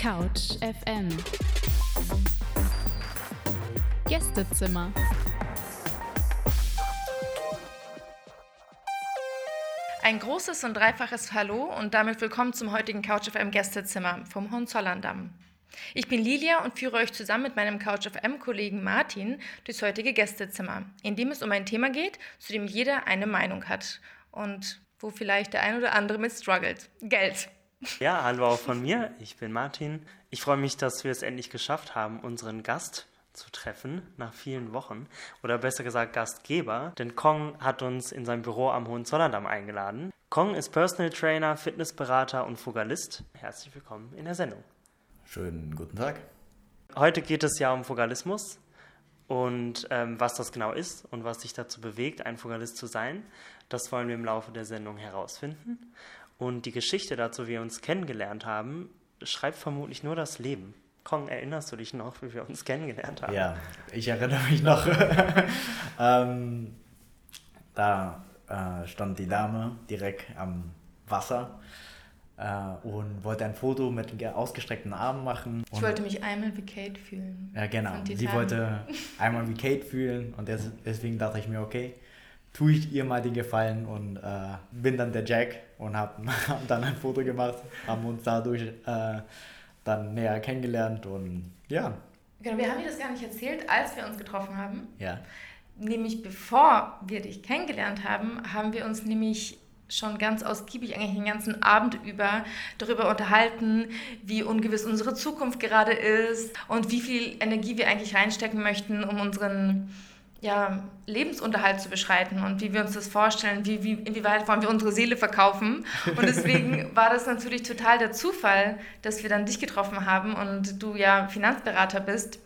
Couch FM Gästezimmer Ein großes und dreifaches Hallo und damit willkommen zum heutigen Couch FM Gästezimmer vom Hohenzollern-Damm. Ich bin Lilia und führe euch zusammen mit meinem Couch FM-Kollegen Martin durchs heutige Gästezimmer, in dem es um ein Thema geht, zu dem jeder eine Meinung hat und wo vielleicht der ein oder andere mit struggelt. Geld. Ja, hallo auch von mir. Ich bin Martin. Ich freue mich, dass wir es endlich geschafft haben, unseren Gast zu treffen nach vielen Wochen. Oder besser gesagt Gastgeber, denn Kong hat uns in sein Büro am Hohenzollerndamm eingeladen. Kong ist Personal Trainer, Fitnessberater und Fugalist. Herzlich willkommen in der Sendung. Schönen guten Tag. Heute geht es ja um Fugalismus und ähm, was das genau ist und was dich dazu bewegt, ein Fugalist zu sein. Das wollen wir im Laufe der Sendung herausfinden. Und die Geschichte dazu, wie wir uns kennengelernt haben, schreibt vermutlich nur das Leben. Kong, erinnerst du dich noch, wie wir uns kennengelernt haben? Ja, ich erinnere mich noch. ähm, da äh, stand die Dame direkt am Wasser äh, und wollte ein Foto mit ausgestreckten Armen machen. Ich wollte mich einmal wie Kate fühlen. Ja, genau. Sie wollte einmal wie Kate fühlen und deswegen dachte ich mir, okay, tue ich ihr mal den Gefallen und äh, bin dann der Jack und habe hab dann ein Foto gemacht, haben uns dadurch äh, dann näher kennengelernt und ja. Genau, wir haben dir das gar nicht erzählt, als wir uns getroffen haben. Ja. Nämlich bevor wir dich kennengelernt haben, haben wir uns nämlich schon ganz ausgiebig eigentlich den ganzen Abend über darüber unterhalten, wie ungewiss unsere Zukunft gerade ist und wie viel Energie wir eigentlich reinstecken möchten, um unseren ja, Lebensunterhalt zu beschreiten und wie wir uns das vorstellen, wie, wie, inwieweit wollen wir unsere Seele verkaufen. Und deswegen war das natürlich total der Zufall, dass wir dann dich getroffen haben und du ja Finanzberater bist.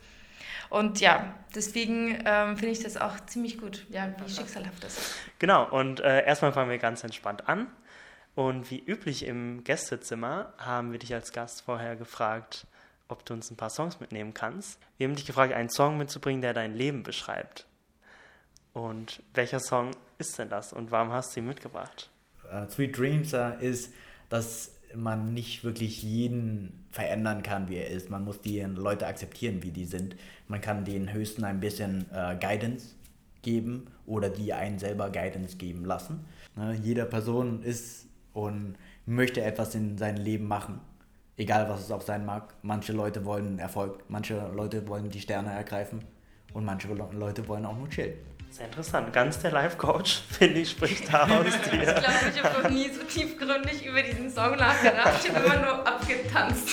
Und ja, deswegen ähm, finde ich das auch ziemlich gut, ja, wie schicksalhaft das ist. Genau, und äh, erstmal fangen wir ganz entspannt an. Und wie üblich im Gästezimmer haben wir dich als Gast vorher gefragt, ob du uns ein paar Songs mitnehmen kannst. Wir haben dich gefragt, einen Song mitzubringen, der dein Leben beschreibt. Und welcher Song ist denn das und warum hast du ihn mitgebracht? Uh, Sweet Dreams uh, ist, dass man nicht wirklich jeden verändern kann, wie er ist. Man muss die Leute akzeptieren, wie die sind. Man kann denen höchstens ein bisschen uh, Guidance geben oder die einen selber Guidance geben lassen. Ne? Jeder Person ist und möchte etwas in seinem Leben machen. Egal was es auch sein mag. Manche Leute wollen Erfolg, manche Leute wollen die Sterne ergreifen und manche Leute wollen auch nur chillen. Sehr interessant. Ganz der Life-Coach, finde ich, spricht da aus dir. ich glaube, ich habe noch nie so tiefgründig über diesen Song nachgedacht. Ich habe immer nur abgetanzt.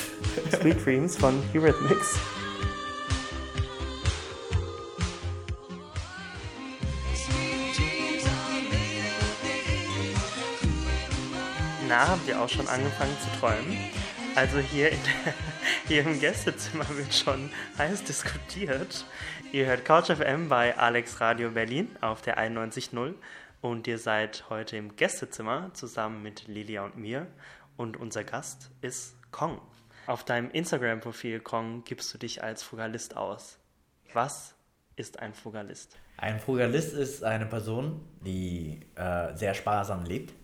Sweet Dreams von Eurythmics. Na, habt ihr auch schon angefangen zu träumen? Also hier, der, hier im Gästezimmer wird schon heiß diskutiert. Ihr hört Couch FM bei Alex Radio Berlin auf der 91.0 und ihr seid heute im Gästezimmer zusammen mit Lilia und mir und unser Gast ist Kong. Auf deinem Instagram-Profil Kong gibst du dich als Frugalist aus. Was ist ein Frugalist? Ein Frugalist ist eine Person, die äh, sehr sparsam lebt,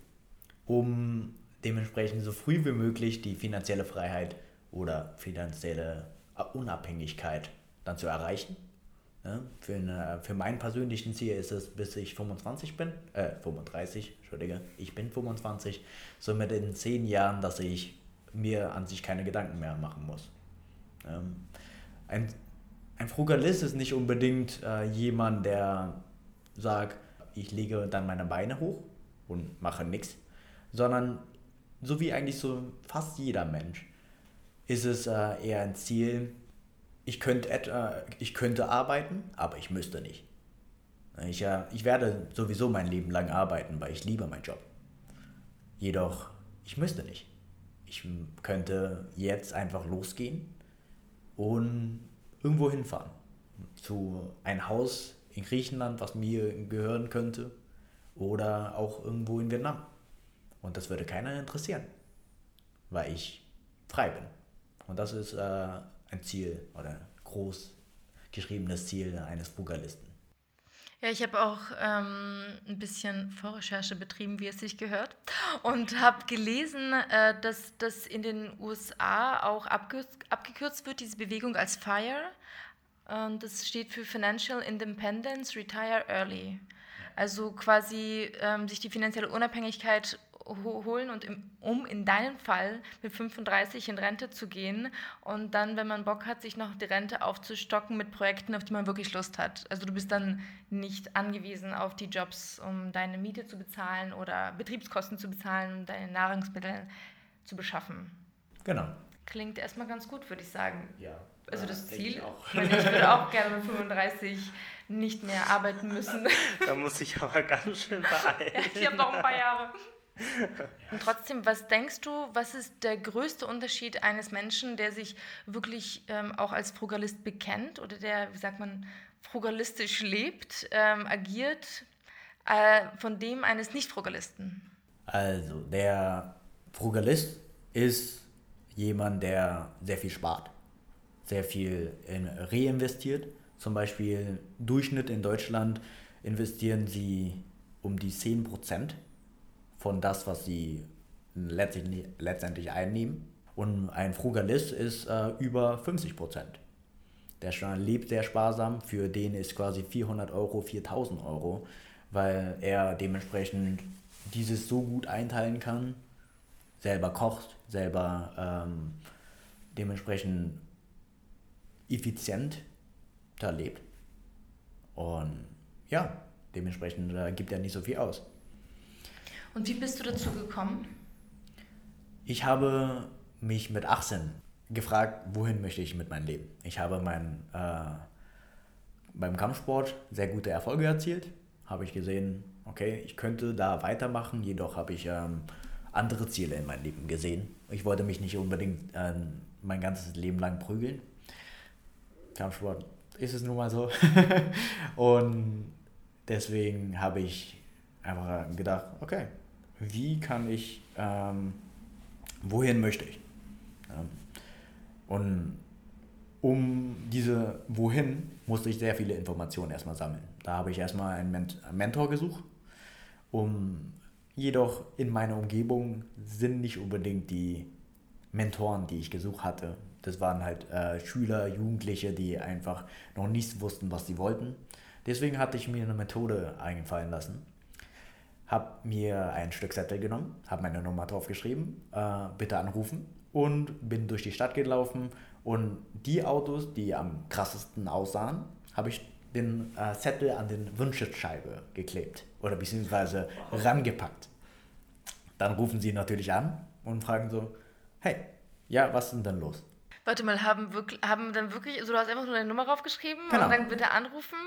um dementsprechend so früh wie möglich die finanzielle Freiheit oder finanzielle Unabhängigkeit dann zu erreichen ja, für, eine, für mein persönlichen Ziel ist es, bis ich 25 bin, äh, 35, Entschuldige, ich bin 25, somit in 10 Jahren, dass ich mir an sich keine Gedanken mehr machen muss. Ähm, ein, ein Frugalist ist nicht unbedingt äh, jemand, der sagt, ich lege dann meine Beine hoch und mache nichts, sondern so wie eigentlich so fast jeder Mensch ist es äh, eher ein Ziel, ich könnte, äh, ich könnte arbeiten, aber ich müsste nicht. Ich, äh, ich werde sowieso mein Leben lang arbeiten, weil ich liebe meinen Job. Jedoch, ich müsste nicht. Ich könnte jetzt einfach losgehen und irgendwo hinfahren. Zu ein Haus in Griechenland, was mir gehören könnte, oder auch irgendwo in Vietnam. Und das würde keiner interessieren, weil ich frei bin. Und das ist äh, ein Ziel oder groß geschriebenes Ziel eines Fugalisten. Ja, ich habe auch ähm, ein bisschen Vorrecherche betrieben, wie es sich gehört, und habe gelesen, äh, dass das in den USA auch abgekürzt, abgekürzt wird, diese Bewegung als FIRE. Und das steht für Financial Independence Retire Early. Also quasi ähm, sich die finanzielle Unabhängigkeit holen und im, um in deinem Fall mit 35 in Rente zu gehen und dann, wenn man Bock hat, sich noch die Rente aufzustocken mit Projekten, auf die man wirklich Lust hat. Also du bist dann nicht angewiesen auf die Jobs, um deine Miete zu bezahlen oder Betriebskosten zu bezahlen, um deine Nahrungsmittel zu beschaffen. Genau. Klingt erstmal ganz gut, würde ich sagen. Ja. Also ja, das Ziel, ich auch. ich, ich würde auch gerne mit 35 nicht mehr arbeiten müssen. Da muss ich aber ganz schön beeilen. Ich habe noch ein paar Jahre. Und trotzdem, was denkst du, was ist der größte Unterschied eines Menschen, der sich wirklich ähm, auch als Frugalist bekennt oder der, wie sagt man, frugalistisch lebt, ähm, agiert, äh, von dem eines Nicht-Frugalisten? Also, der Frugalist ist jemand, der sehr viel spart, sehr viel in reinvestiert. Zum Beispiel Durchschnitt in Deutschland investieren sie um die 10% von das, was sie letztendlich, letztendlich einnehmen. Und ein Frugalist ist äh, über 50%. Der schon lebt sehr sparsam, für den ist quasi 400 Euro 4000 Euro, weil er dementsprechend dieses so gut einteilen kann, selber kocht, selber ähm, dementsprechend effizient da lebt. Und ja, dementsprechend äh, gibt er nicht so viel aus. Und wie bist du dazu gekommen? Ich habe mich mit 18 gefragt, wohin möchte ich mit meinem Leben. Ich habe mein, äh, beim Kampfsport sehr gute Erfolge erzielt. Habe ich gesehen, okay, ich könnte da weitermachen, jedoch habe ich ähm, andere Ziele in meinem Leben gesehen. Ich wollte mich nicht unbedingt äh, mein ganzes Leben lang prügeln. Kampfsport ist es nun mal so. Und deswegen habe ich einfach gedacht, okay, wie kann ich, ähm, wohin möchte ich? Ja. Und um diese wohin musste ich sehr viele Informationen erstmal sammeln. Da habe ich erstmal einen, Ment einen Mentor gesucht, um jedoch in meiner Umgebung sind nicht unbedingt die Mentoren, die ich gesucht hatte. Das waren halt äh, Schüler, Jugendliche, die einfach noch nicht wussten, was sie wollten. Deswegen hatte ich mir eine Methode eingefallen lassen. Habe mir ein Stück Zettel genommen, habe meine Nummer drauf geschrieben, äh, bitte anrufen und bin durch die Stadt gelaufen und die Autos, die am krassesten aussahen, habe ich den äh, Zettel an den Windschutzscheibe geklebt oder beziehungsweise rangepackt. Dann rufen sie natürlich an und fragen so, hey, ja, was ist denn dann los? Warte mal, haben, wirklich, haben dann wirklich, also du hast einfach nur deine Nummer draufgeschrieben Genau. und dann bitte anrufen.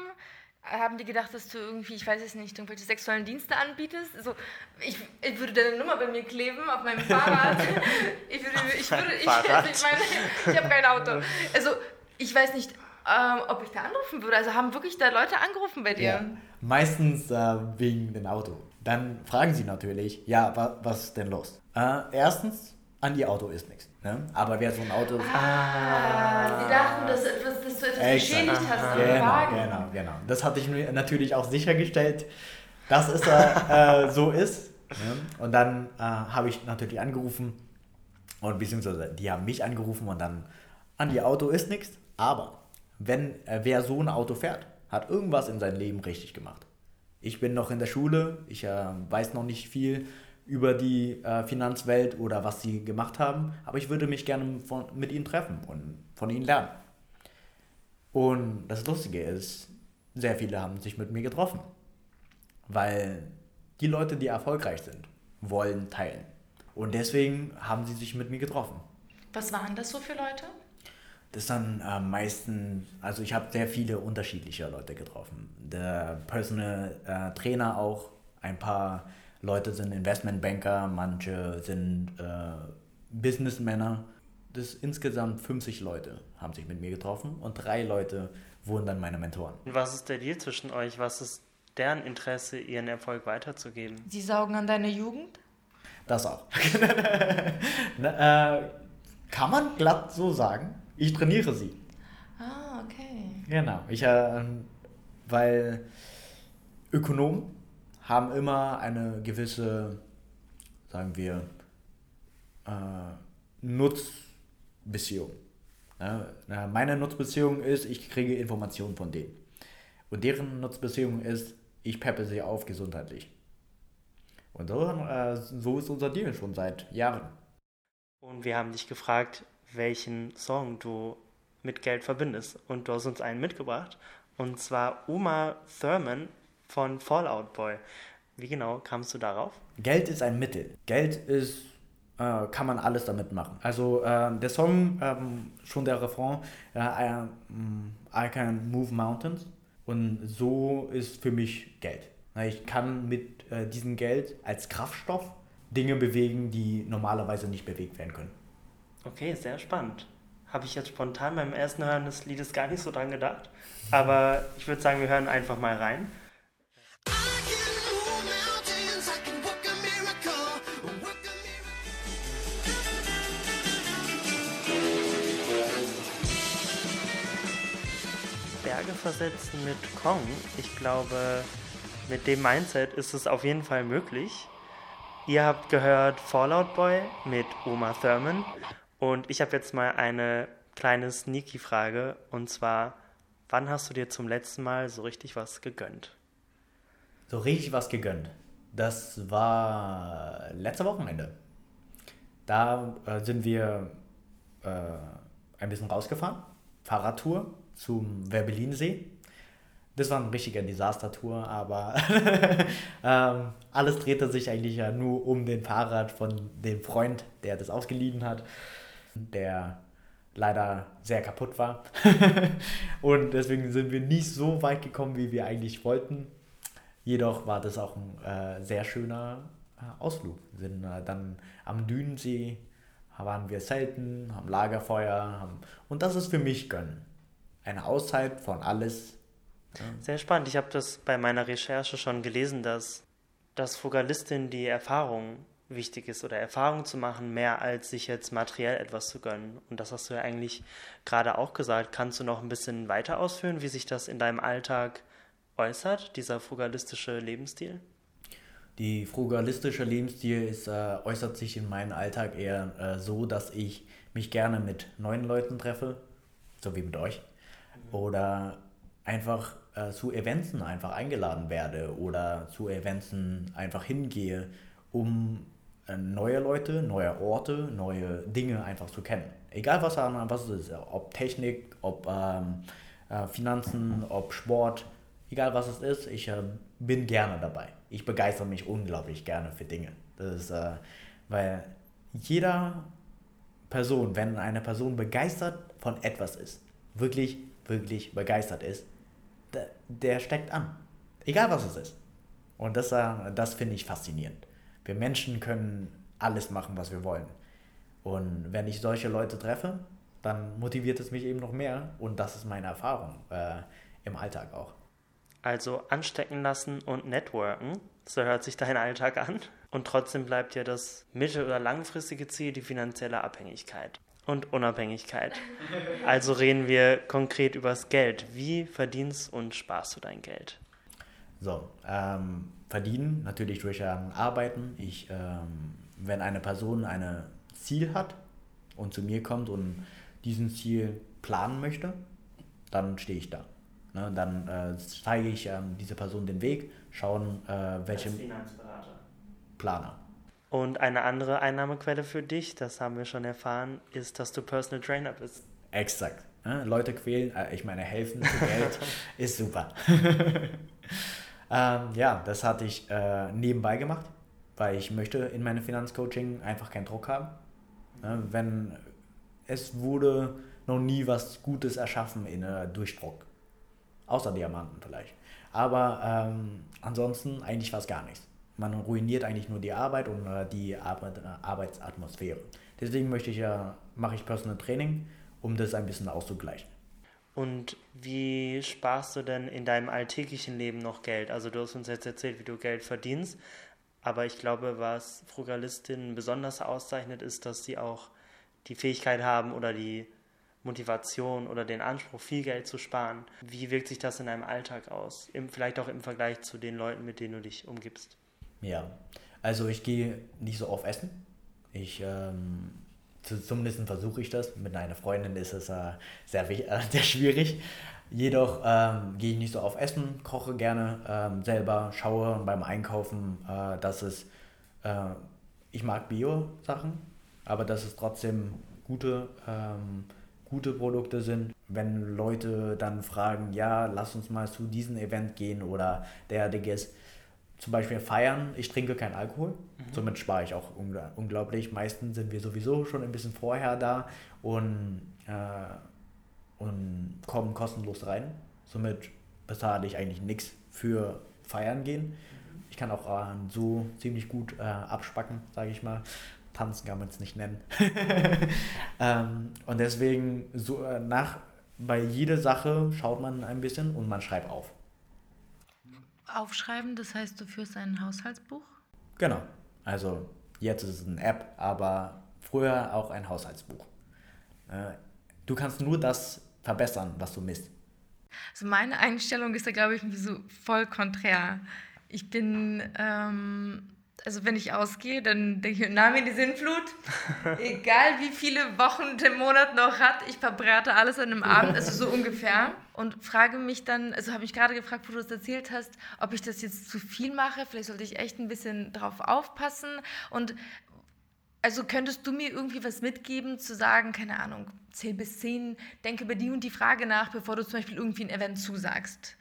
Haben die gedacht, dass du irgendwie, ich weiß es nicht, irgendwelche sexuellen Dienste anbietest? Also, ich, ich würde deine Nummer bei mir kleben auf meinem Fahrrad. ich würde, ich würde, ich, also ich meine, ich habe kein Auto. Also, ich weiß nicht, ähm, ob ich da anrufen würde. Also, haben wirklich da Leute angerufen bei dir? Ja, meistens äh, wegen dem Auto. Dann fragen sie natürlich, ja, wa was ist denn los? Äh, erstens, an die Auto ist nichts. Ne? Aber wer so ein Auto... Ah, sie dachten, dass, du etwas, dass du etwas Exakt. beschädigt hast Genau, Wagen. genau, genau. Das hatte ich mir natürlich auch sichergestellt, dass es äh, äh, so ist. Ne? Und dann äh, habe ich natürlich angerufen und beziehungsweise die haben mich angerufen und dann an die Auto ist nichts. Aber wenn äh, wer so ein Auto fährt, hat irgendwas in seinem Leben richtig gemacht. Ich bin noch in der Schule, ich äh, weiß noch nicht viel über die äh, Finanzwelt oder was sie gemacht haben, aber ich würde mich gerne von, mit ihnen treffen und von ihnen lernen. Und das Lustige ist, sehr viele haben sich mit mir getroffen, weil die Leute, die erfolgreich sind, wollen teilen. Und deswegen haben sie sich mit mir getroffen. Was waren das so für Leute? Das sind am meisten, also ich habe sehr viele unterschiedliche Leute getroffen. Der Personal äh, Trainer auch, ein paar Leute sind Investmentbanker, manche sind äh, Businessmänner. Das insgesamt 50 Leute haben sich mit mir getroffen und drei Leute wurden dann meine Mentoren. Was ist der Deal zwischen euch? Was ist deren Interesse, ihren Erfolg weiterzugeben? Sie saugen an deine Jugend? Das auch. Na, äh, kann man glatt so sagen. Ich trainiere sie. Ah, okay. Genau. Ich, äh, weil Ökonomen haben immer eine gewisse, sagen wir, äh, Nutzbeziehung. Ja, meine Nutzbeziehung ist, ich kriege Informationen von denen. Und deren Nutzbeziehung ist, ich peppe sie auf gesundheitlich. Und so, äh, so ist unser Deal schon seit Jahren. Und wir haben dich gefragt, welchen Song du mit Geld verbindest. Und du hast uns einen mitgebracht. Und zwar Uma Thurman von Fallout Boy. Wie genau kamst du darauf? Geld ist ein Mittel. Geld ist, äh, kann man alles damit machen. Also äh, der Song, ähm, schon der Refrain, äh, I, I can move mountains. Und so ist für mich Geld. Ich kann mit äh, diesem Geld als Kraftstoff Dinge bewegen, die normalerweise nicht bewegt werden können. Okay, sehr spannend. Habe ich jetzt spontan beim ersten Hören des Liedes gar nicht so dran gedacht. Aber ich würde sagen, wir hören einfach mal rein. Berge versetzen mit Kong. Ich glaube, mit dem Mindset ist es auf jeden Fall möglich. Ihr habt gehört Fallout Boy mit Oma Thurman und ich habe jetzt mal eine kleine Sneaky-Frage und zwar, wann hast du dir zum letzten Mal so richtig was gegönnt? So richtig was gegönnt. Das war letzte Wochenende. Da äh, sind wir äh, ein bisschen rausgefahren, Fahrradtour zum Werbelinsee das war eine richtige Desastertour, aber ähm, alles drehte sich eigentlich ja nur um den Fahrrad von dem Freund, der das ausgeliehen hat, der leider sehr kaputt war. und deswegen sind wir nicht so weit gekommen, wie wir eigentlich wollten. Jedoch war das auch ein äh, sehr schöner äh, Ausflug. Wir sind äh, dann am Dünensee, waren wir selten, haben Lagerfeuer haben, und das ist für mich Gönnen. Eine Auszeit von alles sehr spannend. Ich habe das bei meiner Recherche schon gelesen, dass, dass Frugalistin die Erfahrung wichtig ist oder Erfahrung zu machen, mehr als sich jetzt materiell etwas zu gönnen. Und das hast du ja eigentlich gerade auch gesagt. Kannst du noch ein bisschen weiter ausführen, wie sich das in deinem Alltag äußert, dieser frugalistische Lebensstil? Die frugalistische Lebensstil ist, äh, äußert sich in meinem Alltag eher äh, so, dass ich mich gerne mit neuen Leuten treffe, so wie mit euch. Mhm. Oder einfach äh, zu Eventen einfach eingeladen werde oder zu Eventen einfach hingehe, um äh, neue Leute, neue Orte, neue Dinge einfach zu kennen. Egal was, was es ist, ob Technik, ob ähm, äh, Finanzen, ob Sport, egal was es ist, ich äh, bin gerne dabei. Ich begeistere mich unglaublich gerne für Dinge. Das ist, äh, weil jeder Person, wenn eine Person begeistert von etwas ist, wirklich, wirklich begeistert ist, der, der steckt an. Egal was es ist. Und das, äh, das finde ich faszinierend. Wir Menschen können alles machen, was wir wollen. Und wenn ich solche Leute treffe, dann motiviert es mich eben noch mehr. Und das ist meine Erfahrung äh, im Alltag auch. Also anstecken lassen und networken, so hört sich dein Alltag an. Und trotzdem bleibt ja das mittel- oder langfristige Ziel die finanzielle Abhängigkeit und Unabhängigkeit. Also reden wir konkret über das Geld. Wie verdienst und sparst du dein Geld? So, ähm, verdienen natürlich durch ähm, Arbeiten. Ich, ähm, wenn eine Person ein Ziel hat und zu mir kommt und diesen Ziel planen möchte, dann stehe ich da. Ne, dann äh, zeige ich ähm, dieser Person den Weg, schauen, äh, welche. Finanzberater. Planer. Und eine andere Einnahmequelle für dich, das haben wir schon erfahren, ist, dass du Personal Trainer bist. Exakt. Ja, Leute quälen, äh, ich meine, helfen zu Geld ist super. ähm, ja, das hatte ich äh, nebenbei gemacht, weil ich möchte in meinem Finanzcoaching einfach keinen Druck haben. Ja, wenn es wurde noch nie was Gutes erschaffen in äh, Durchdruck. Außer Diamanten vielleicht. Aber ähm, ansonsten eigentlich fast gar nichts man ruiniert eigentlich nur die Arbeit und äh, die Arbeit, äh, Arbeitsatmosphäre. Deswegen möchte ich ja, mache ich Personal Training, um das ein bisschen auszugleichen. Und wie sparst du denn in deinem alltäglichen Leben noch Geld? Also du hast uns jetzt erzählt, wie du Geld verdienst, aber ich glaube, was Frugalistinnen besonders auszeichnet, ist, dass sie auch die Fähigkeit haben oder die Motivation oder den Anspruch, viel Geld zu sparen. Wie wirkt sich das in deinem Alltag aus? Im, vielleicht auch im Vergleich zu den Leuten, mit denen du dich umgibst. Ja, also ich gehe nicht so oft essen. Ich, ähm, zumindest versuche ich das. Mit einer Freundin ist es äh, sehr, äh, sehr schwierig. Jedoch ähm, gehe ich nicht so auf Essen, koche gerne ähm, selber, schaue beim Einkaufen, äh, dass es, äh, ich mag Bio-Sachen, aber dass es trotzdem gute, ähm, gute Produkte sind. Wenn Leute dann fragen, ja, lass uns mal zu diesem Event gehen oder derartiges, zum Beispiel feiern, ich trinke keinen Alkohol, mhm. somit spare ich auch unglaublich. Meistens sind wir sowieso schon ein bisschen vorher da und, äh, und kommen kostenlos rein. Somit bezahle ich eigentlich nichts für Feiern gehen. Ich kann auch äh, so ziemlich gut äh, abspacken, sage ich mal. Tanzen kann man es nicht nennen. ähm, und deswegen so äh, nach bei jeder Sache schaut man ein bisschen und man schreibt auf. Aufschreiben, das heißt, du führst ein Haushaltsbuch? Genau. Also jetzt ist es eine App, aber früher auch ein Haushaltsbuch. Äh, du kannst nur das verbessern, was du misst. Also meine Einstellung ist da, glaube ich, so voll konträr. Ich bin ähm, also wenn ich ausgehe, dann denke ich, Name in die Sinnflut. Egal wie viele Wochen der Monat noch hat, ich verbrate alles an einem Abend, also so ungefähr. Und frage mich dann, also habe ich gerade gefragt, wo du es erzählt hast, ob ich das jetzt zu viel mache. Vielleicht sollte ich echt ein bisschen drauf aufpassen. Und also könntest du mir irgendwie was mitgeben, zu sagen, keine Ahnung, 10 bis 10, denke über die und die Frage nach, bevor du zum Beispiel irgendwie ein Event zusagst?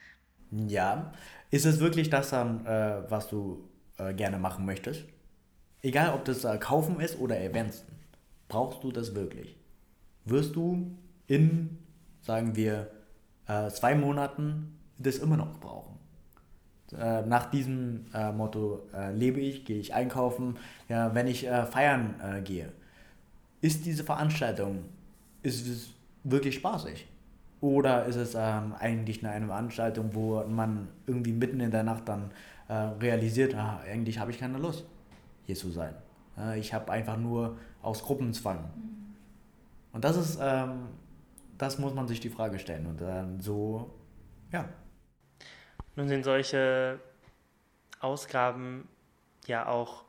Ja. Ist es wirklich das dann, äh, was du äh, gerne machen möchtest, egal ob das äh, Kaufen ist oder Events, brauchst du das wirklich? Wirst du in, sagen wir, äh, zwei Monaten das immer noch brauchen? Äh, nach diesem äh, Motto äh, lebe ich, gehe ich einkaufen, ja, wenn ich feiern gehe. Ist diese Veranstaltung, ist es wirklich spaßig? Oder ist es ähm, eigentlich eine Veranstaltung, wo man irgendwie mitten in der Nacht dann äh, realisiert, ah, eigentlich habe ich keine Lust, hier zu sein. Äh, ich habe einfach nur aus Gruppenzwang. Mhm. Und das ist, ähm, das muss man sich die Frage stellen. Und dann so, ja. Nun sind solche Ausgaben ja auch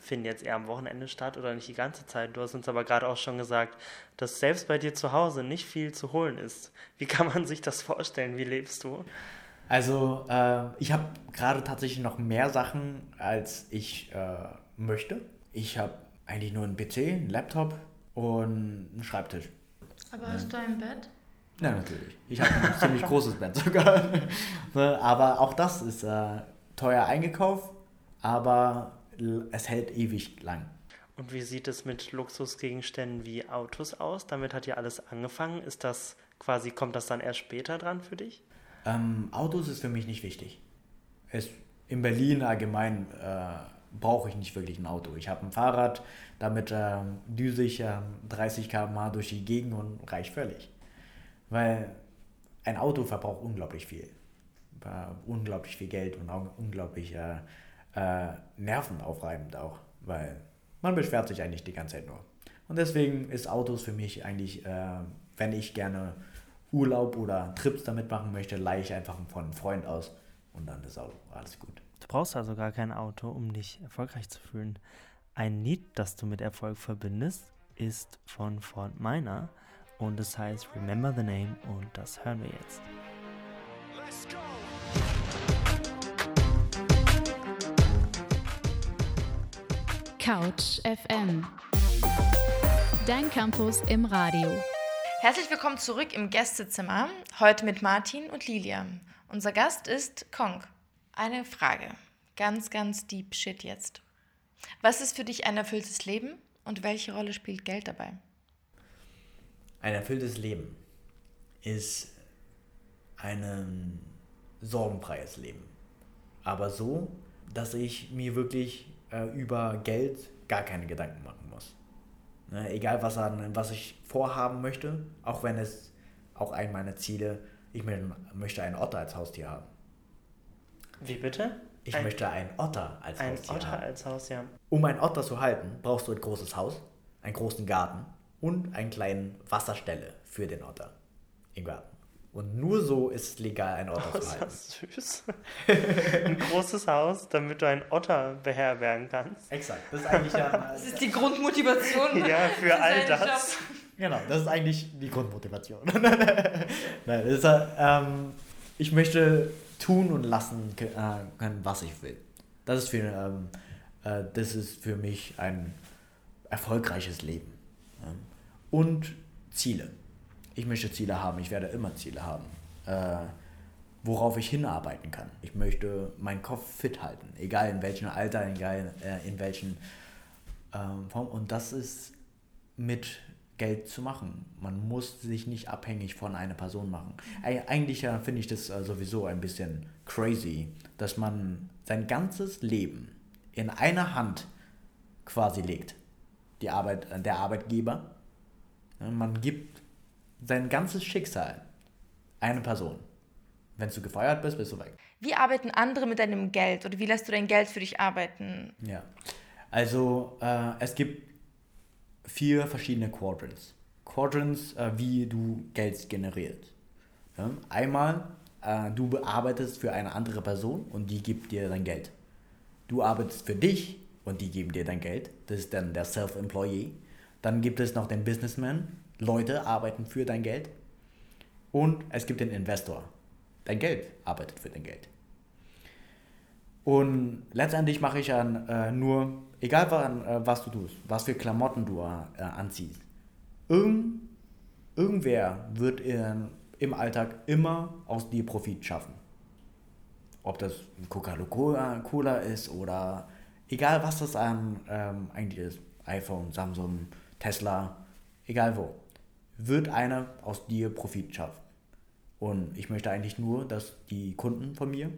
finden jetzt eher am Wochenende statt oder nicht die ganze Zeit. Du hast uns aber gerade auch schon gesagt, dass selbst bei dir zu Hause nicht viel zu holen ist. Wie kann man sich das vorstellen? Wie lebst du? Also äh, ich habe gerade tatsächlich noch mehr Sachen, als ich äh, möchte. Ich habe eigentlich nur einen PC, einen Laptop und einen Schreibtisch. Aber ja. hast du ein Bett? Ja, natürlich. Ich habe ein ziemlich großes Bett sogar. Ne, aber auch das ist äh, teuer eingekauft, aber es hält ewig lang. Und wie sieht es mit Luxusgegenständen wie Autos aus? Damit hat ja alles angefangen. Ist das quasi, kommt das dann erst später dran für dich? Ähm, Autos ist für mich nicht wichtig. Es, in Berlin allgemein äh, brauche ich nicht wirklich ein Auto. Ich habe ein Fahrrad, damit äh, düse ich äh, 30 km/h durch die Gegend und reicht völlig. Weil ein Auto verbraucht unglaublich viel. unglaublich viel Geld und auch unglaublich äh, äh, nervenaufreibend auch, weil man beschwert sich eigentlich die ganze Zeit nur. Und deswegen ist Autos für mich eigentlich, äh, wenn ich gerne Urlaub oder Trips damit machen möchte, leihe ich einfach von einem Freund aus und dann ist auch alles gut. Du brauchst also gar kein Auto, um dich erfolgreich zu fühlen. Ein Lied, das du mit Erfolg verbindest, ist von Fort Minor und es heißt Remember the Name und das hören wir jetzt. Let's go! Couch FM. Dein Campus im Radio. Herzlich willkommen zurück im Gästezimmer, heute mit Martin und Lilia. Unser Gast ist Kong. Eine Frage, ganz, ganz deep shit jetzt. Was ist für dich ein erfülltes Leben und welche Rolle spielt Geld dabei? Ein erfülltes Leben ist ein sorgenfreies Leben. Aber so, dass ich mir wirklich äh, über Geld gar keine Gedanken machen muss. Ne, egal, was, an, was ich vorhaben möchte, auch wenn es auch ein meiner Ziele, ich möchte einen Otter als Haustier haben. Wie bitte? Ich ein, möchte einen Otter als ein Haustier Otter haben. als Haustier. Um einen Otter zu halten, brauchst du ein großes Haus, einen großen Garten und eine kleine Wasserstelle für den Otter im Garten. Und nur so ist es legal, ein Otter Oh, zu ist halten. das süß. Ein großes Haus, damit du einen Otter beherbergen kannst. Exakt. Das ist eigentlich ja. Das ist die Grundmotivation. Ja, für all das. Job. Genau, das ist eigentlich die Grundmotivation. Nein, das ist, äh, ähm, ich möchte tun und lassen äh, können, was ich will. Das ist für, ähm, äh, das ist für mich ein erfolgreiches Leben. Und Ziele. Ich möchte Ziele haben, ich werde immer Ziele haben, äh, worauf ich hinarbeiten kann. Ich möchte meinen Kopf fit halten, egal in welchem Alter, egal äh, in welchen ähm, Form. Und das ist mit Geld zu machen. Man muss sich nicht abhängig von einer Person machen. Eig- Eigentlich ja, finde ich das äh, sowieso ein bisschen crazy, dass man sein ganzes Leben in einer Hand quasi legt. Die Arbeit, äh, der Arbeitgeber. Man gibt sein ganzes Schicksal einer Person. Wenn du gefeuert bist, bist du weg. Wie arbeiten andere mit deinem Geld oder wie lässt du dein Geld für dich arbeiten? Ja. Also äh, es gibt vier verschiedene Quadrants. Quadrants, äh, wie du Geld generierst. Ja? Einmal, äh, du bearbeitest für eine andere Person und die gibt dir dein Geld. Du arbeitest für dich und die geben dir dein Geld. Das ist dann der Self-Employee. Dann gibt es noch den Businessman. Leute arbeiten für dein Geld. Und es gibt den Investor. Dein Geld arbeitet für dein Geld. Und letztendlich mache ich dann äh, nur, egal wann, äh, was du tust, was für Klamotten du äh, anziehst, irgend, irgendwer wird in, im Alltag immer aus dir Profit schaffen. Ob das Coca-Cola Cola ist oder egal was das an, ähm, eigentlich ist, iPhone, Samsung, Tesla, egal wo, wird einer aus dir Profit schaffen. Und ich möchte eigentlich nur, dass die Kunden von mir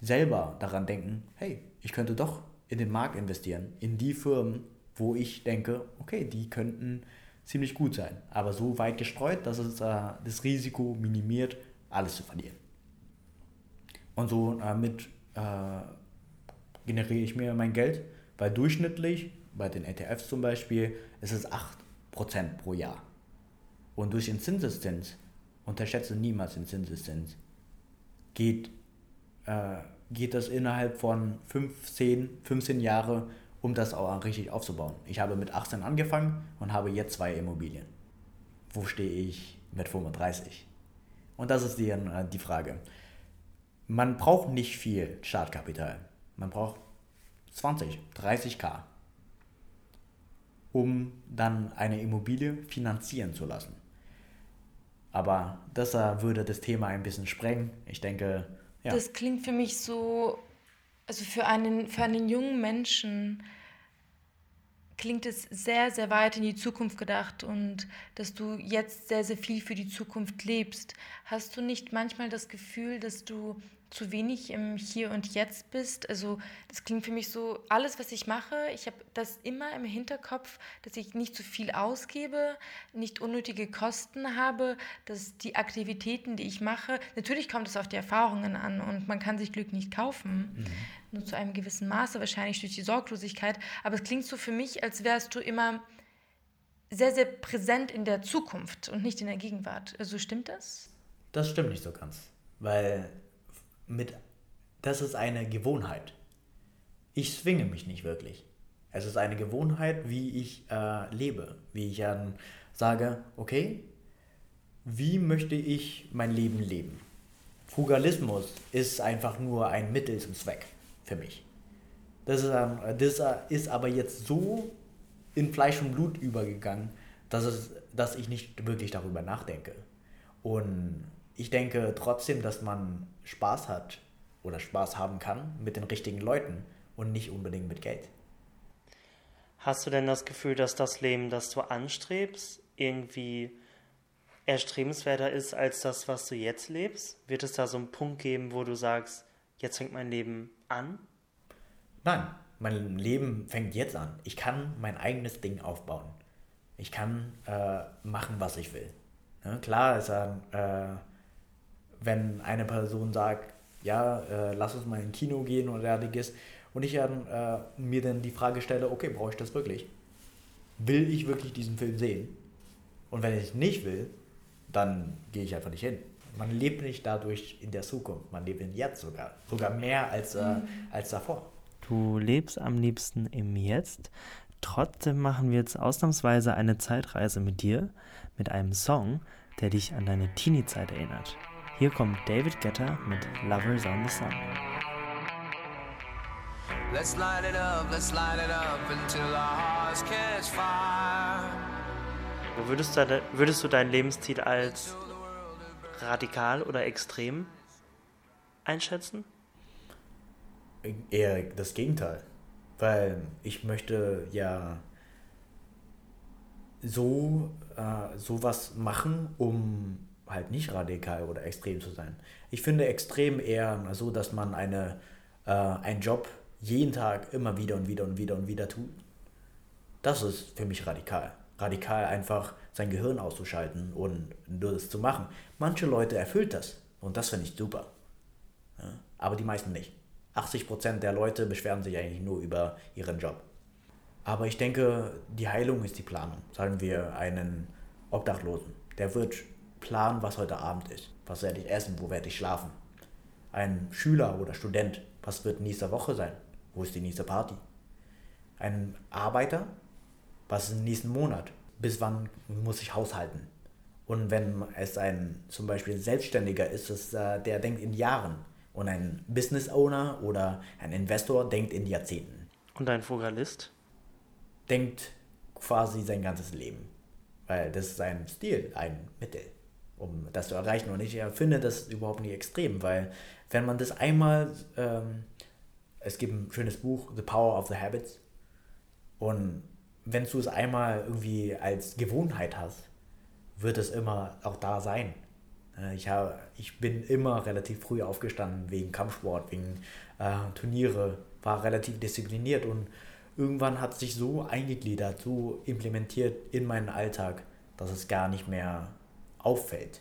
selber daran denken, hey, ich könnte doch in den Markt investieren, in die Firmen, wo ich denke, okay, die könnten ziemlich gut sein, aber so weit gestreut, dass es äh, das Risiko minimiert, alles zu verlieren. Und so äh, mit äh, generiere ich mir mein Geld, weil durchschnittlich bei den ETFs zum Beispiel ist es 8% pro Jahr. Und durch den Zinseszins, unterschätze niemals den Zinseszins, geht äh, geht das innerhalb von 15, 15 Jahre, um das auch richtig aufzubauen. Ich habe mit 18 angefangen und habe jetzt zwei Immobilien. Wo stehe ich mit 35? Und das ist die, äh, die Frage. Man braucht nicht viel Startkapital. Man braucht 20, 30k, um dann eine Immobilie finanzieren zu lassen. Aber das äh, würde das Thema ein bisschen sprengen. Ich denke, ja. Das klingt für mich so, also für einen, für einen jungen Menschen klingt es sehr, sehr weit in die Zukunft gedacht und dass du jetzt sehr, sehr viel für die Zukunft lebst. Hast du nicht manchmal das Gefühl, dass du zu wenig im Hier und Jetzt bist? Also das klingt für mich so, alles, was ich mache, ich habe das immer im Hinterkopf, dass ich nicht zu viel ausgebe, nicht unnötige Kosten habe, dass die Aktivitäten, die ich mache, natürlich kommt es auf die Erfahrungen an und man kann sich Glück nicht kaufen, nur zu einem gewissen Maße, wahrscheinlich durch die Sorglosigkeit, aber es klingt so für mich, als wärst du immer sehr, sehr präsent in der Zukunft und nicht in der Gegenwart. Also stimmt das? Das stimmt nicht so ganz, weil mit das ist eine Gewohnheit. Ich zwinge mich nicht wirklich. Es ist eine Gewohnheit, wie ich äh, lebe, wie ich ähm, sage, okay, wie möchte ich mein Leben leben? Frugalismus ist einfach nur ein Mittel zum Zweck für mich. Das ist, ähm, das äh, ist aber jetzt so in Fleisch und Blut übergegangen, dass, es, dass ich nicht wirklich darüber nachdenke. Und ich denke trotzdem, dass man Spaß hat oder Spaß haben kann mit den richtigen Leuten und nicht unbedingt mit Geld. Hast du denn das Gefühl, dass das Leben, das du anstrebst, irgendwie erstrebenswerter ist als das, was du jetzt lebst? Wird es da so einen Punkt geben, wo du sagst, jetzt fängt mein Leben an? Nein, mein Leben fängt jetzt an. Ich kann mein eigenes Ding aufbauen. Ich kann äh, machen, was ich will. Ja, klar ist dann, äh, wenn eine Person sagt, ja, äh, lass uns mal in Kino gehen oder derartiges, und ich dann, äh, mir dann die Frage stelle, okay, brauche ich das wirklich? will ich wirklich diesen Film sehen? Und wenn ich nicht will, dann gehe ich einfach nicht hin. Man lebt nicht dadurch in der Zukunft, man lebt im Jetzt sogar. Sogar mehr als, äh, als davor. Du lebst am liebsten im Jetzt. Trotzdem machen wir jetzt ausnahmsweise eine Zeitreise mit dir, mit einem Song, der dich an deine Teenie-Zeit erinnert. Hier kommt David Guetta mit Lovers on the Sun. Let's light it up, let's light it up until our hearts catch fire. Würdest du, würdest du dein Lebensstil als radikal oder extrem einschätzen? Eher das Gegenteil. Weil ich möchte ja so äh, sowas machen, um halt nicht radikal oder extrem zu sein. Ich finde extrem eher so, dass man eine, äh, einen Job jeden Tag immer wieder und wieder und wieder und wieder tut. Das ist für mich radikal. Radikal einfach sein Gehirn auszuschalten und nur das zu machen. Manche Leute erfüllt das und das finde ich super. Ja, aber die meisten nicht. 80% der Leute beschweren sich eigentlich nur über ihren Job. Aber ich denke, die Heilung ist die Planung. Sagen wir einen Obdachlosen. Der wird planen, was heute Abend ist. Was werde ich essen? Wo werde ich schlafen? Ein Schüler oder Student. Was wird nächste Woche sein? Wo ist die nächste Party? Ein Arbeiter. Was ist im nächsten Monat? Bis wann muss ich haushalten? Und wenn es ein zum Beispiel Selbstständiger ist, ist äh, der denkt in Jahren. Und ein Business Owner oder ein Investor denkt in Jahrzehnten. Und ein Vogalist? Denkt quasi sein ganzes Leben. Weil das ist ein Stil, ein Mittel, um das zu erreichen. Und ich finde das überhaupt nicht extrem, weil wenn man das einmal, ähm, es gibt ein schönes Buch, The Power of the Habits. Und wenn du es einmal irgendwie als Gewohnheit hast, wird es immer auch da sein. Äh, ich, habe, ich bin immer relativ früh aufgestanden wegen Kampfsport, wegen äh, Turniere, war relativ diszipliniert und irgendwann hat sich so eingegliedert, so implementiert in meinen Alltag, dass es gar nicht mehr auffällt.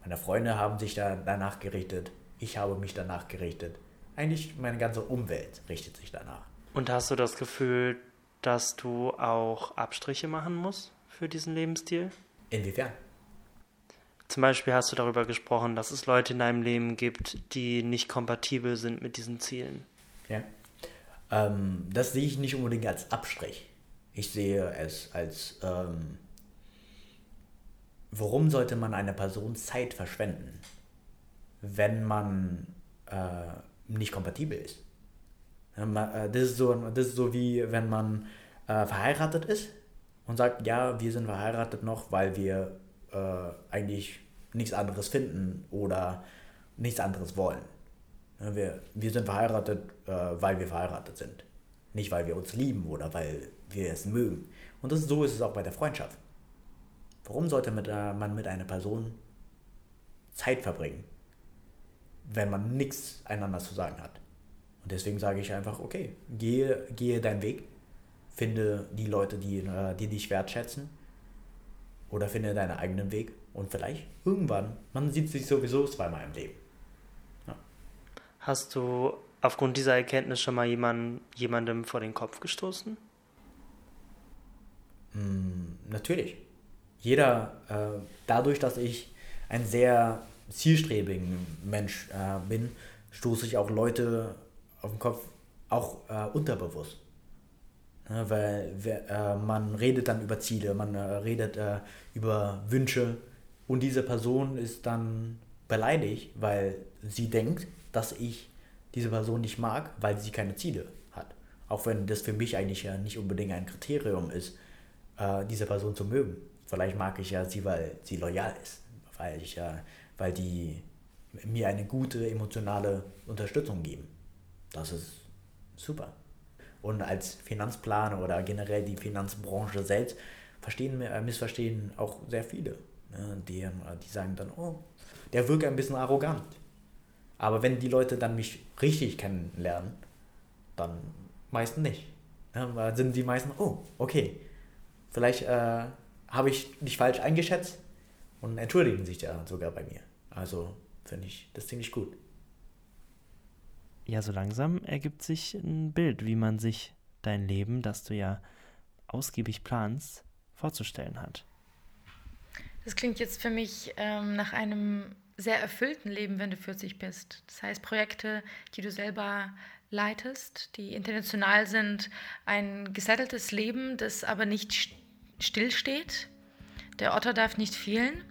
Meine Freunde haben sich da danach gerichtet, ich habe mich danach gerichtet. Eigentlich meine ganze Umwelt richtet sich danach. Und hast du das Gefühl, dass du auch Abstriche machen musst für diesen Lebensstil? Inwiefern? Zum Beispiel hast du darüber gesprochen, dass es Leute in deinem Leben gibt, die nicht kompatibel sind mit diesen Zielen. Ja. Ähm, das sehe ich nicht unbedingt als Abstrich. Ich sehe es als, ähm, warum sollte man einer Person Zeit verschwenden, wenn man äh, nicht kompatibel ist? Äh, das ist so, das ist so wie wenn man äh, verheiratet ist und sagt, ja, wir sind verheiratet noch, weil wir äh, eigentlich nichts anderes finden oder nichts anderes wollen. Wir, wir sind verheiratet, äh, weil wir verheiratet sind. Nicht, weil wir uns lieben oder weil wir es mögen. Und das, so ist es auch bei der Freundschaft. Warum sollte man mit einer Person Zeit verbringen, wenn man nichts einander zu sagen hat? Und deswegen sage ich einfach, okay, gehe, gehe deinen Weg, finde die Leute, die, äh, die dich wertschätzen oder finde deinen eigenen Weg und vielleicht irgendwann, man sieht sich sowieso zweimal im Leben. Ja. Hast du aufgrund dieser Erkenntnis schon mal jemand, jemandem vor den Kopf gestoßen? Mm, natürlich. Jeder, äh, dadurch, dass ich ein sehr zielstrebiger Mensch äh, bin, stoße ich auch Leute auf den Kopf, auch äh, unterbewusst. Ja, weil äh, man redet dann über Ziele, man äh, redet äh, über Wünsche und diese Person ist dann beleidigt, weil sie denkt, dass ich diese Person nicht mag, weil sie keine Ziele hat. Auch wenn das für mich eigentlich ja nicht unbedingt ein Kriterium ist, diese Person zu mögen. Vielleicht mag ich ja sie, weil sie loyal ist, weil ich ja, weil die mir eine gute emotionale Unterstützung geben. Das ist super. Und als Finanzplaner oder generell die Finanzbranche selbst verstehen, äh, missverstehen auch sehr viele. Ne? Die, äh, die sagen dann, oh, der wirkt ein bisschen arrogant. Aber wenn die Leute dann mich richtig kennenlernen, dann meistens nicht. Ne? Sind die meisten, oh, okay, vielleicht äh, habe ich dich falsch eingeschätzt und entschuldigen sich ja sogar bei mir. Also finde ich das ziemlich gut ja, so langsam ergibt sich ein Bild, wie man sich dein Leben, das du ja ausgiebig planst, vorzustellen hat. Das klingt jetzt für mich ähm, nach einem sehr erfüllten Leben, wenn du 40 bist. Das heißt, Projekte, die du selber leitest, die international sind, ein gesetteltes Leben, das aber nicht stillsteht. Der Otter darf nicht fehlen.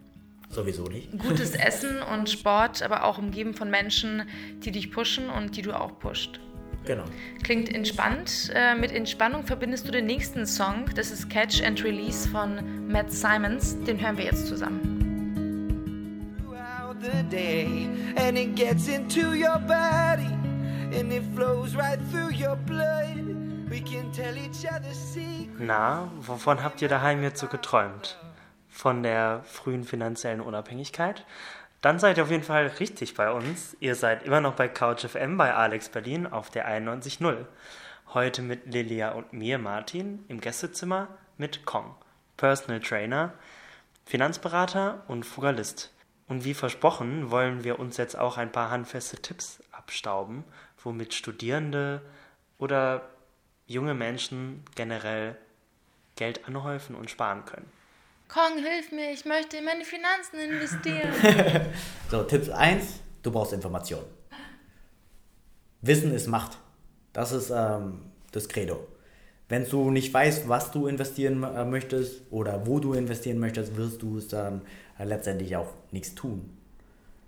Sowieso nicht. Gutes Essen und Sport, aber auch umgeben von Menschen, die dich pushen und die du auch pusht. Genau. Klingt entspannt. Äh, mit Entspannung verbindest du den nächsten Song. Das ist Catch and Release von Matt Simons. Den hören wir jetzt zusammen. The day, and it gets into your body, and it flows right through your blood. Na, wovon habt ihr daheim jetzt so geträumt? Von der frühen finanziellen Unabhängigkeit? Dann seid ihr auf jeden Fall richtig bei uns. Ihr seid immer noch bei Couch FM bei Alex Berlin auf der 91.0. Heute mit Lilia und mir, Martin, im Gästezimmer mit Kong, Personal Trainer, Finanzberater und Fugalist. Und wie versprochen wollen wir uns jetzt auch ein paar handfeste Tipps abstauben, womit Studierende oder junge Menschen generell Geld anhäufen und sparen können. Kong, hilf mir, ich möchte in meine Finanzen investieren. so, Tipp 1, du brauchst Information. Wissen ist Macht. Das ist ähm, das Credo. Wenn du nicht weißt, was du investieren äh, möchtest oder wo du investieren möchtest, wirst du es dann äh, letztendlich auch nichts tun.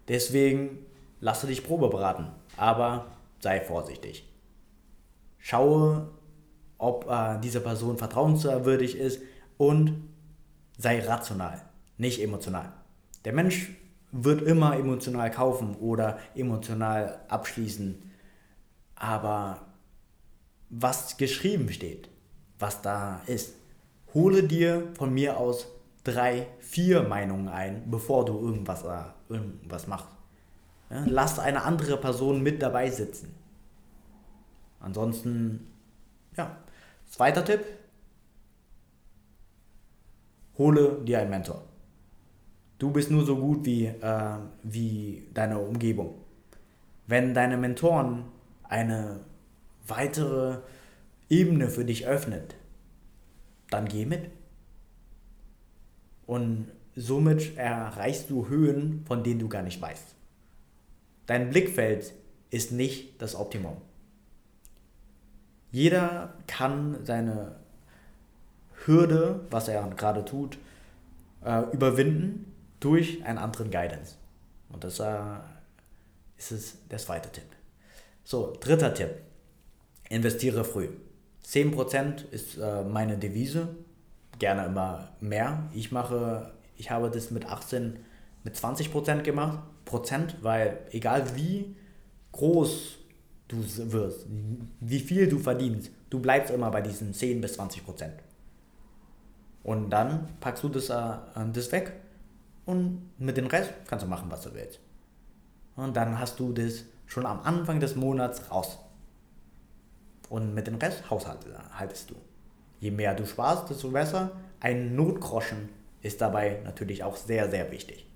Deswegen lasse dich Probe beraten, aber sei vorsichtig. Schaue, ob äh, diese Person vertrauenswürdig ist und sei rational, nicht emotional. Der Mensch wird immer emotional kaufen oder emotional abschließen, aber was geschrieben steht, was da ist, hole dir von mir aus drei, vier Meinungen ein, bevor du irgendwas, äh, irgendwas machst. Ja, lass eine andere Person mit dabei sitzen. Ansonsten, ja. Zweiter Tipp, hole dir einen Mentor. Du bist nur so gut wie, äh, wie deine Umgebung. Wenn deine Mentoren eine weitere Ebene für dich öffnet, dann geh mit. Und somit erreichst du Höhen, von denen du gar nicht weißt. Dein Blickfeld ist nicht das Optimum. Jeder kann seine Hürde, was er gerade tut, äh, überwinden durch einen anderen Guidance. Und das äh, ist es der zweite Tipp. So, dritter Tipp. Investiere früh. 10% ist äh, meine Devise. Gerne immer mehr. Ich mache, ich habe das mit 18, mit 20% gemacht. Prozent, weil egal wie groß du wirst, wie viel du verdienst, du bleibst immer bei diesen 10 bis 20 Prozent. Und dann packst du das, äh, das weg und mit dem Rest kannst du machen, was du willst. Und dann hast du das schon am Anfang des Monats raus. Und mit dem Rest haushaltest du. Je mehr du sparst, desto besser. Ein Notgroschen ist dabei natürlich auch sehr, sehr wichtig.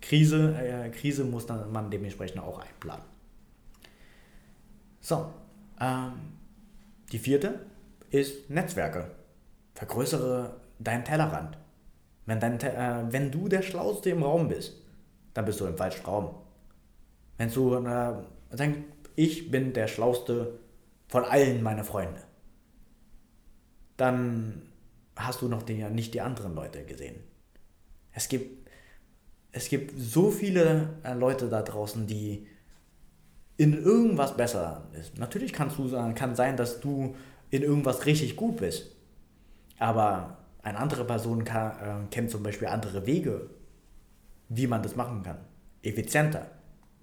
Krise, äh, Krise muss man dementsprechend auch einplanen. So, ähm, die vierte ist Netzwerke. Vergrößere deinen Tellerrand. Wenn, dein, äh, wenn du der Schlauste im Raum bist, dann bist du im falschen Raum. Wenn du äh, denkst, ich bin der Schlauste von allen meiner Freunde, dann hast du noch die, nicht die anderen Leute gesehen. Es gibt, es gibt so viele äh, Leute da draußen, die in irgendwas besser sind. Natürlich kannst du, kann sein, dass du in irgendwas richtig gut bist. Aber eine andere Person kann, äh, kennt zum Beispiel andere Wege, wie man das machen kann. Effizienter.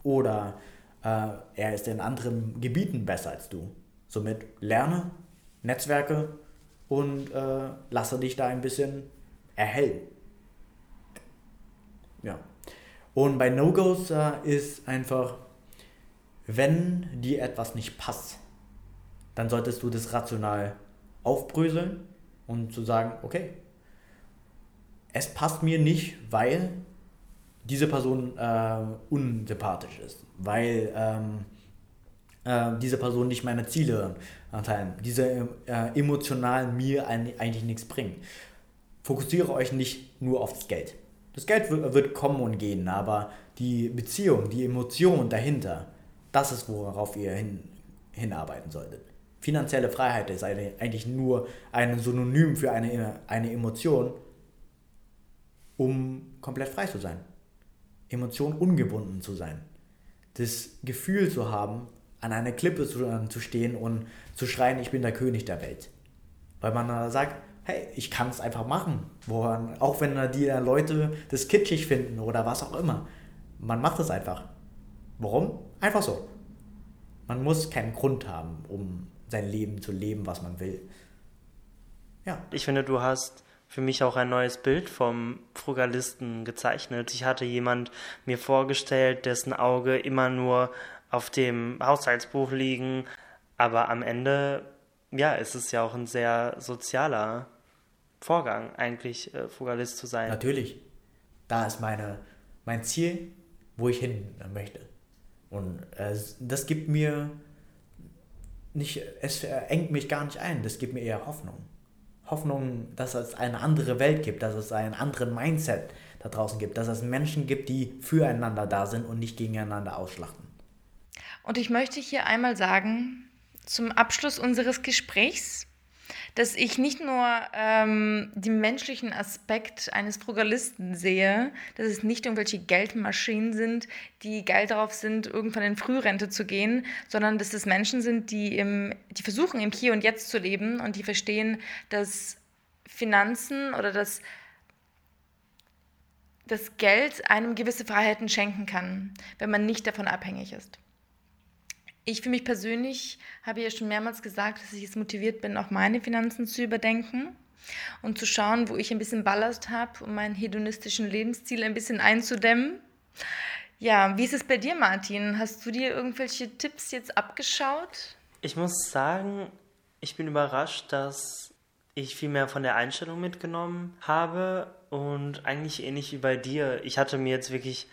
Oder äh, er ist in anderen Gebieten besser als du. Somit lerne Netzwerke und äh, lasse dich da ein bisschen erhellen. Ja. Und bei No-Gos äh, ist einfach, wenn dir etwas nicht passt, dann solltest du das rational aufbröseln und zu sagen, okay, es passt mir nicht, weil diese Person äh, unsympathisch ist, weil ähm, äh, diese Person nicht meine Ziele erteilen, diese äh, emotional mir eigentlich nichts bringen. Fokussiere euch nicht nur auf das Geld. Das Geld wird kommen und gehen, aber die Beziehung, die Emotion dahinter, das ist, worauf ihr hin, hinarbeiten solltet. Finanzielle Freiheit ist eigentlich nur ein Synonym für eine, eine Emotion, um komplett frei zu sein. Emotion ungebunden zu sein. Das Gefühl zu haben, an einer Klippe zu, äh, zu stehen und zu schreien, ich bin der König der Welt. Weil man sagt, hey, ich kann es einfach machen. Woran, auch wenn die Leute das kitschig finden oder was auch immer. Man macht es einfach. Warum? Einfach so. Man muss keinen Grund haben, um sein Leben zu leben, was man will. Ja. Ich finde, du hast für mich auch ein neues Bild vom Frugalisten gezeichnet. Ich hatte jemand mir vorgestellt, dessen Auge immer nur auf dem Haushaltsbuch liegen, aber am Ende, ja, ist es ja auch ein sehr sozialer Vorgang, eigentlich äh, Frugalist zu sein. Natürlich. Da ist meine, mein Ziel, wo ich hin möchte. Und äh, das gibt mir nicht, es engt mich gar nicht ein, das gibt mir eher Hoffnung. Hoffnung, dass es eine andere Welt gibt, dass es einen anderen Mindset da draußen gibt, dass es Menschen gibt, die füreinander da sind und nicht gegeneinander ausschlachten. Und ich möchte hier einmal sagen, zum Abschluss unseres Gesprächs, dass ich nicht nur ähm, den menschlichen Aspekt eines Frugalisten sehe, dass es nicht irgendwelche Geldmaschinen sind, die geil darauf sind, irgendwann in Frührente zu gehen, sondern dass es Menschen sind, die, im, die versuchen, im Hier und Jetzt zu leben und die verstehen, dass Finanzen oder dass das Geld einem gewisse Freiheiten schenken kann, wenn man nicht davon abhängig ist. Ich für mich persönlich habe ja schon mehrmals gesagt, dass ich jetzt motiviert bin, auch meine Finanzen zu überdenken und zu schauen, wo ich ein bisschen Ballast habe, um meinen hedonistischen Lebensstil ein bisschen einzudämmen. Ja, wie ist es bei dir, Martin? Hast du dir irgendwelche Tipps jetzt abgeschaut? Ich muss sagen, ich bin überrascht, dass ich viel mehr von der Einstellung mitgenommen habe und eigentlich ähnlich wie bei dir. Ich hatte mir jetzt wirklich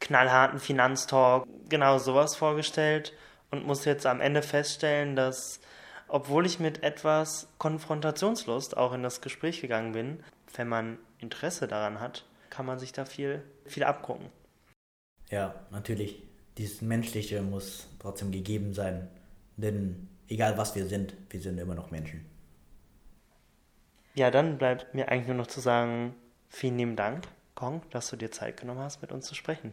knallharten Finanztalk, genau sowas vorgestellt und muss jetzt am Ende feststellen, dass obwohl ich mit etwas Konfrontationslust auch in das Gespräch gegangen bin, wenn man Interesse daran hat, kann man sich da viel, viel abgucken. Ja, natürlich. Dieses Menschliche muss trotzdem gegeben sein. Denn egal was wir sind, wir sind immer noch Menschen. Ja, dann bleibt mir eigentlich nur noch zu sagen, vielen lieben Dank, Gong, dass du dir Zeit genommen hast, mit uns zu sprechen.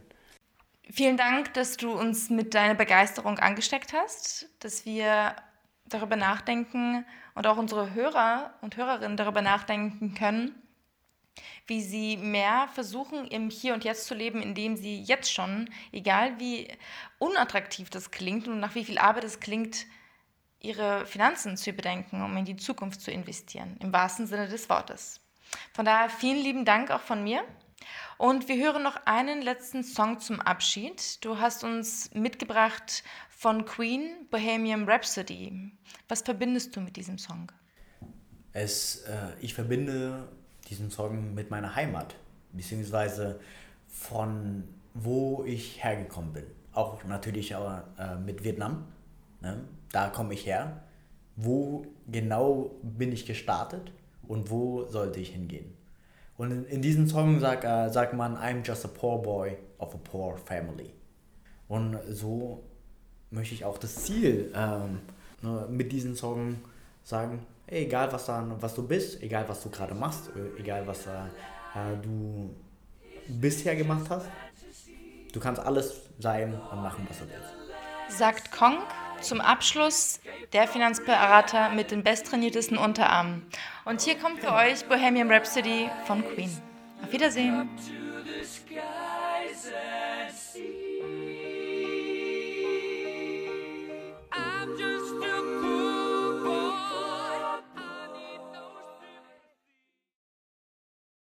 Vielen Dank, dass du uns mit deiner Begeisterung angesteckt hast, dass wir darüber nachdenken und auch unsere Hörer und Hörerinnen darüber nachdenken können, wie sie mehr versuchen, im Hier und Jetzt zu leben, indem sie jetzt schon, egal wie unattraktiv das klingt und nach wie viel Arbeit es klingt, ihre Finanzen zu überdenken, um in die Zukunft zu investieren, im wahrsten Sinne des Wortes. Von daher vielen lieben Dank auch von mir. Und wir hören noch einen letzten Song zum Abschied. Du hast uns mitgebracht von Queen Bohemian Rhapsody. Was verbindest du mit diesem Song? Es, äh, ich verbinde diesen Song mit meiner Heimat, beziehungsweise von wo ich hergekommen bin. Auch natürlich auch, äh, mit Vietnam. Ne? Da komme ich her. Wo genau bin ich gestartet und wo sollte ich hingehen? Und in, in diesem Song sagt, äh, sagt man, I'm just a poor boy of a poor family. Und so möchte ich auch das Ziel ähm, ne, mit diesem Song sagen, hey, egal was, da, was du bist, egal was du gerade machst, äh, egal was äh, du bisher gemacht hast, du kannst alles sein und machen, was du willst. Sagt Kong zum Abschluss der Finanzberater mit den besttrainiertesten Unterarmen. Und hier kommt für euch Bohemian Rhapsody von Queen. Auf Wiedersehen.